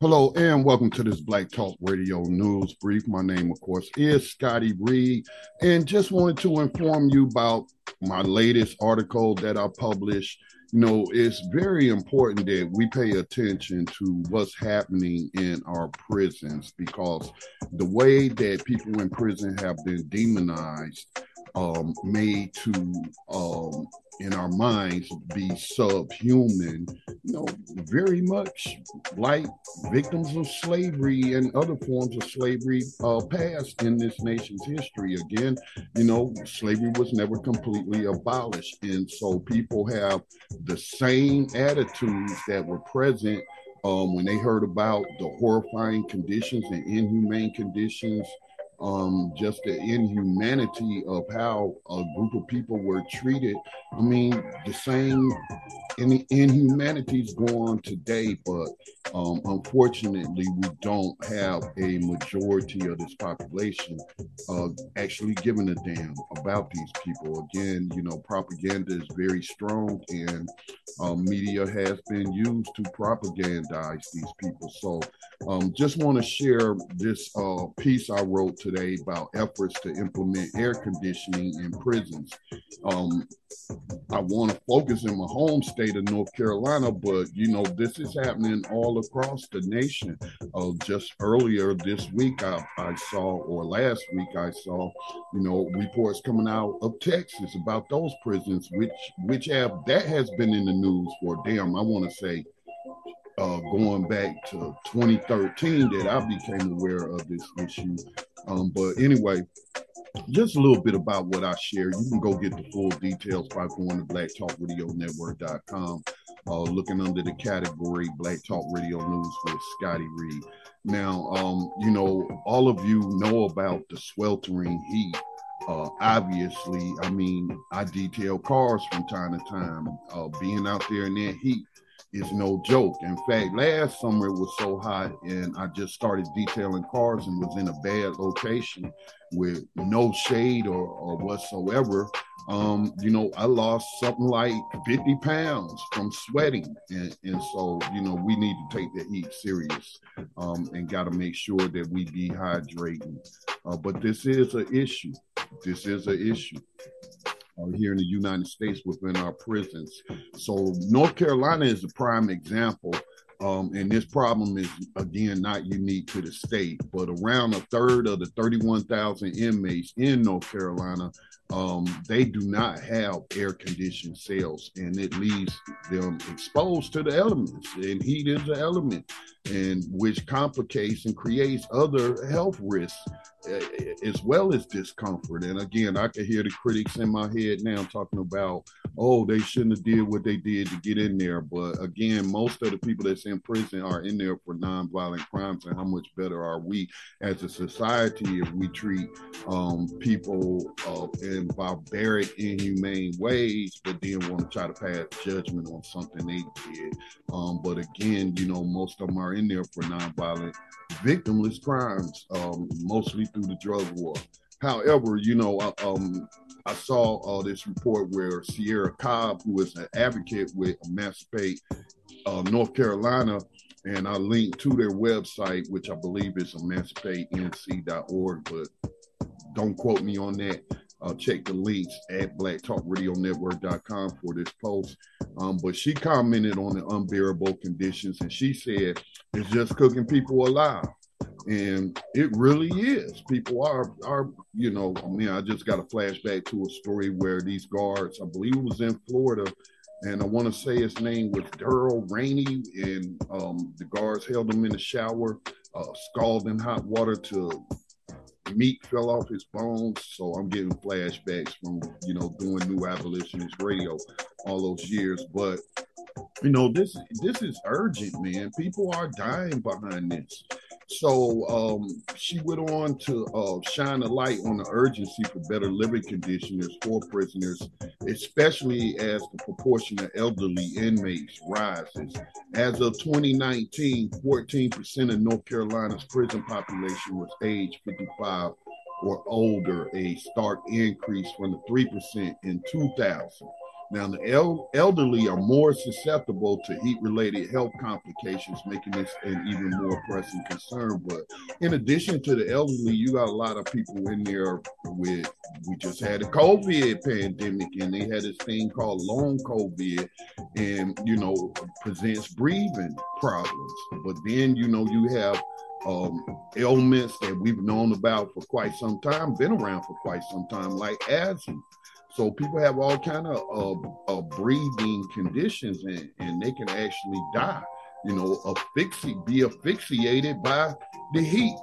Hello and welcome to this Black Talk Radio News Brief. My name, of course, is Scotty Reed, and just wanted to inform you about my latest article that I published. You know, it's very important that we pay attention to what's happening in our prisons because the way that people in prison have been demonized um, made to, um, in our minds, be subhuman, you know, very much like victims of slavery and other forms of slavery uh, past in this nation's history. Again, you know, slavery was never completely abolished. And so people have the same attitudes that were present um, when they heard about the horrifying conditions and inhumane conditions um, just the inhumanity of how a group of people were treated. I mean, the same in, inhumanities go on today, but um, unfortunately, we don't have a majority of this population uh, actually giving a damn about these people. Again, you know, propaganda is very strong, and uh, media has been used to propagandize these people. So, um, just want to share this uh, piece I wrote today about efforts to implement air conditioning in prisons. Um, I want to focus in my home state of North Carolina, but you know, this is happening all across the nation. Uh, just earlier this week, I, I saw, or last week, I saw, you know, reports coming out of Texas about those prisons, which which have that has been in the news for damn, I want to say uh, going back to 2013 that I became aware of this issue. Um, but anyway, just a little bit about what I share. You can go get the full details by going to blacktalkradionetwork.com, uh, looking under the category Black Talk Radio News with Scotty Reed. Now, um, you know, all of you know about the sweltering heat. Uh, obviously, I mean, I detail cars from time to time. Uh, being out there in that heat is no joke. In fact, last summer it was so hot, and I just started detailing cars and was in a bad location with no shade or, or whatsoever. Um, you know, I lost something like 50 pounds from sweating. And, and so, you know, we need to take the heat serious um, and got to make sure that we dehydrate. Uh, but this is an issue. This is an issue here in the United States within our prisons. So North Carolina is a prime example. Um, and this problem is again not unique to the state, but around a third of the 31,000 inmates in North Carolina, um, they do not have air conditioned cells, and it leaves them exposed to the elements. And heat is an element, and which complicates and creates other health risks as well as discomfort. And again, I can hear the critics in my head now talking about, oh, they shouldn't have did what they did to get in there. But again, most of the people that's in prison are in there for nonviolent crimes. And how much better are we as a society if we treat um, people uh, in barbaric, inhumane ways, but then want to try to pass judgment on something they did? Um, but again, you know, most of them are in there for nonviolent victimless crimes, um, mostly through the drug war. However, you know, I, um, I saw uh, this report where Sierra Cobb, who is an advocate with Emancipate uh, North Carolina, and I linked to their website, which I believe is emancipatenc.org, but don't quote me on that. Uh, check the links at blacktalkradionetwork.com for this post. Um, but she commented on the unbearable conditions and she said it's just cooking people alive. And it really is. People are are, you know, I mean, I just got a flashback to a story where these guards, I believe it was in Florida, and I want to say his name was Daryl Rainey, and um, the guards held him in the shower, uh, scalding hot water to meat fell off his bones. So I'm getting flashbacks from, you know, doing new abolitionist radio all those years. But you know, this this is urgent, man. People are dying behind this. So um, she went on to uh, shine a light on the urgency for better living conditions for prisoners, especially as the proportion of elderly inmates rises. As of 2019, 14% of North Carolina's prison population was age 55 or older, a stark increase from the 3% in 2000. Now, the el- elderly are more susceptible to heat related health complications, making this an even more pressing concern. But in addition to the elderly, you got a lot of people in there with, we just had a COVID pandemic and they had this thing called long COVID and, you know, presents breathing problems. But then, you know, you have um, ailments that we've known about for quite some time, been around for quite some time, like asthma. So people have all kind of uh, uh, breathing conditions, and, and they can actually die. You know, asphyxi- be asphyxiated by the heat.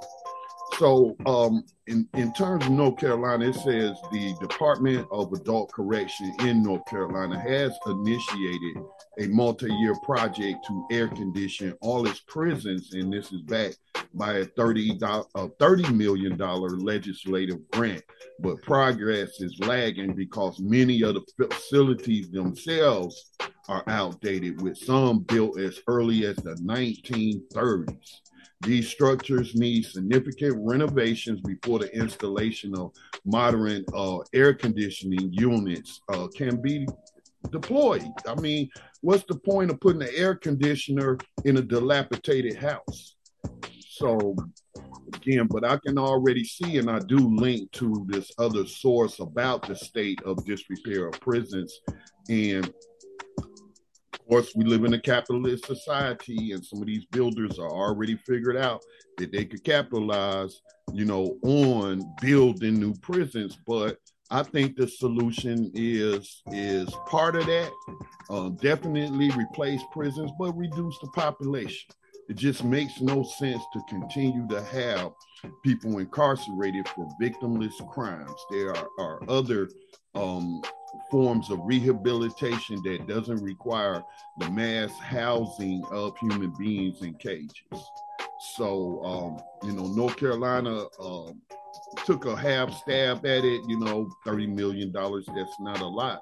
So, um, in, in terms of North Carolina, it says the Department of Adult Correction in North Carolina has initiated a multi year project to air condition all its prisons, and this is backed by a $30, a $30 million legislative grant. But progress is lagging because many of the facilities themselves are outdated, with some built as early as the 1930s. These structures need significant renovations before the installation of modern uh, air conditioning units uh, can be deployed. I mean, what's the point of putting an air conditioner in a dilapidated house? So, again, but I can already see, and I do link to this other source about the state of disrepair of prisons. And course, we live in a capitalist society, and some of these builders are already figured out that they could capitalize, you know, on building new prisons. But I think the solution is is part of that. Uh, definitely replace prisons, but reduce the population. It just makes no sense to continue to have people incarcerated for victimless crimes. There are, are other um, forms of rehabilitation that doesn't require the mass housing of human beings in cages. So, um, you know, North Carolina um, took a half stab at it, you know, $30 million, that's not a lot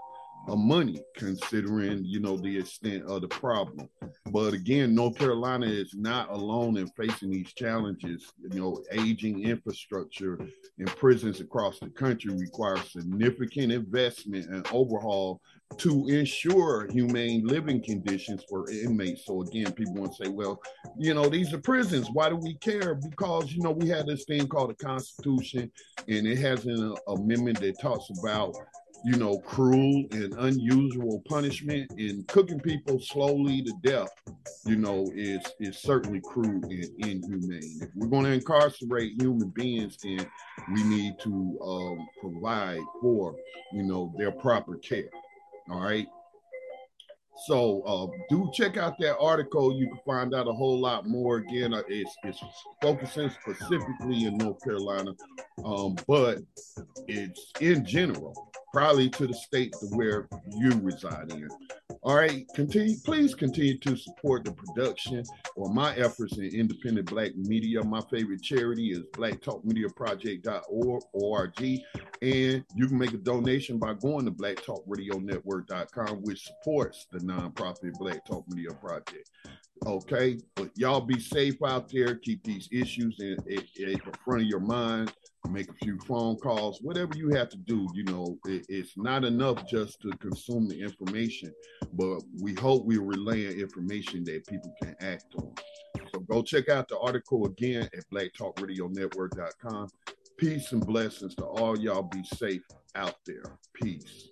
of money considering you know the extent of the problem. But again north carolina is not alone in facing these challenges. You know aging infrastructure in prisons across the country require significant investment and overhaul to ensure humane living conditions for inmates. So again people want to say well you know these are prisons. Why do we care? Because you know we had this thing called the constitution and it has an amendment that talks about you know, cruel and unusual punishment and cooking people slowly to death, you know, is is certainly cruel and inhumane. If we're going to incarcerate human beings, then we need to um, provide for, you know, their proper care. All right. So uh, do check out that article. You can find out a whole lot more. Again, uh, it's, it's focusing specifically in North Carolina, um, but it's in general probably to the state to where you reside in. All right, continue. Please continue to support the production or my efforts in independent Black media. My favorite charity is BlackTalkMediaProject.org, and you can make a donation by going to BlackTalkRadioNetwork.com, which supports the nonprofit Black Talk Media Project. Okay, but y'all be safe out there. Keep these issues in, in, in the front of your mind make a few phone calls, whatever you have to do. You know, it, it's not enough just to consume the information, but we hope we're relaying information that people can act on. So go check out the article again at blacktalkradionetwork.com. Peace and blessings to all y'all. Be safe out there. Peace.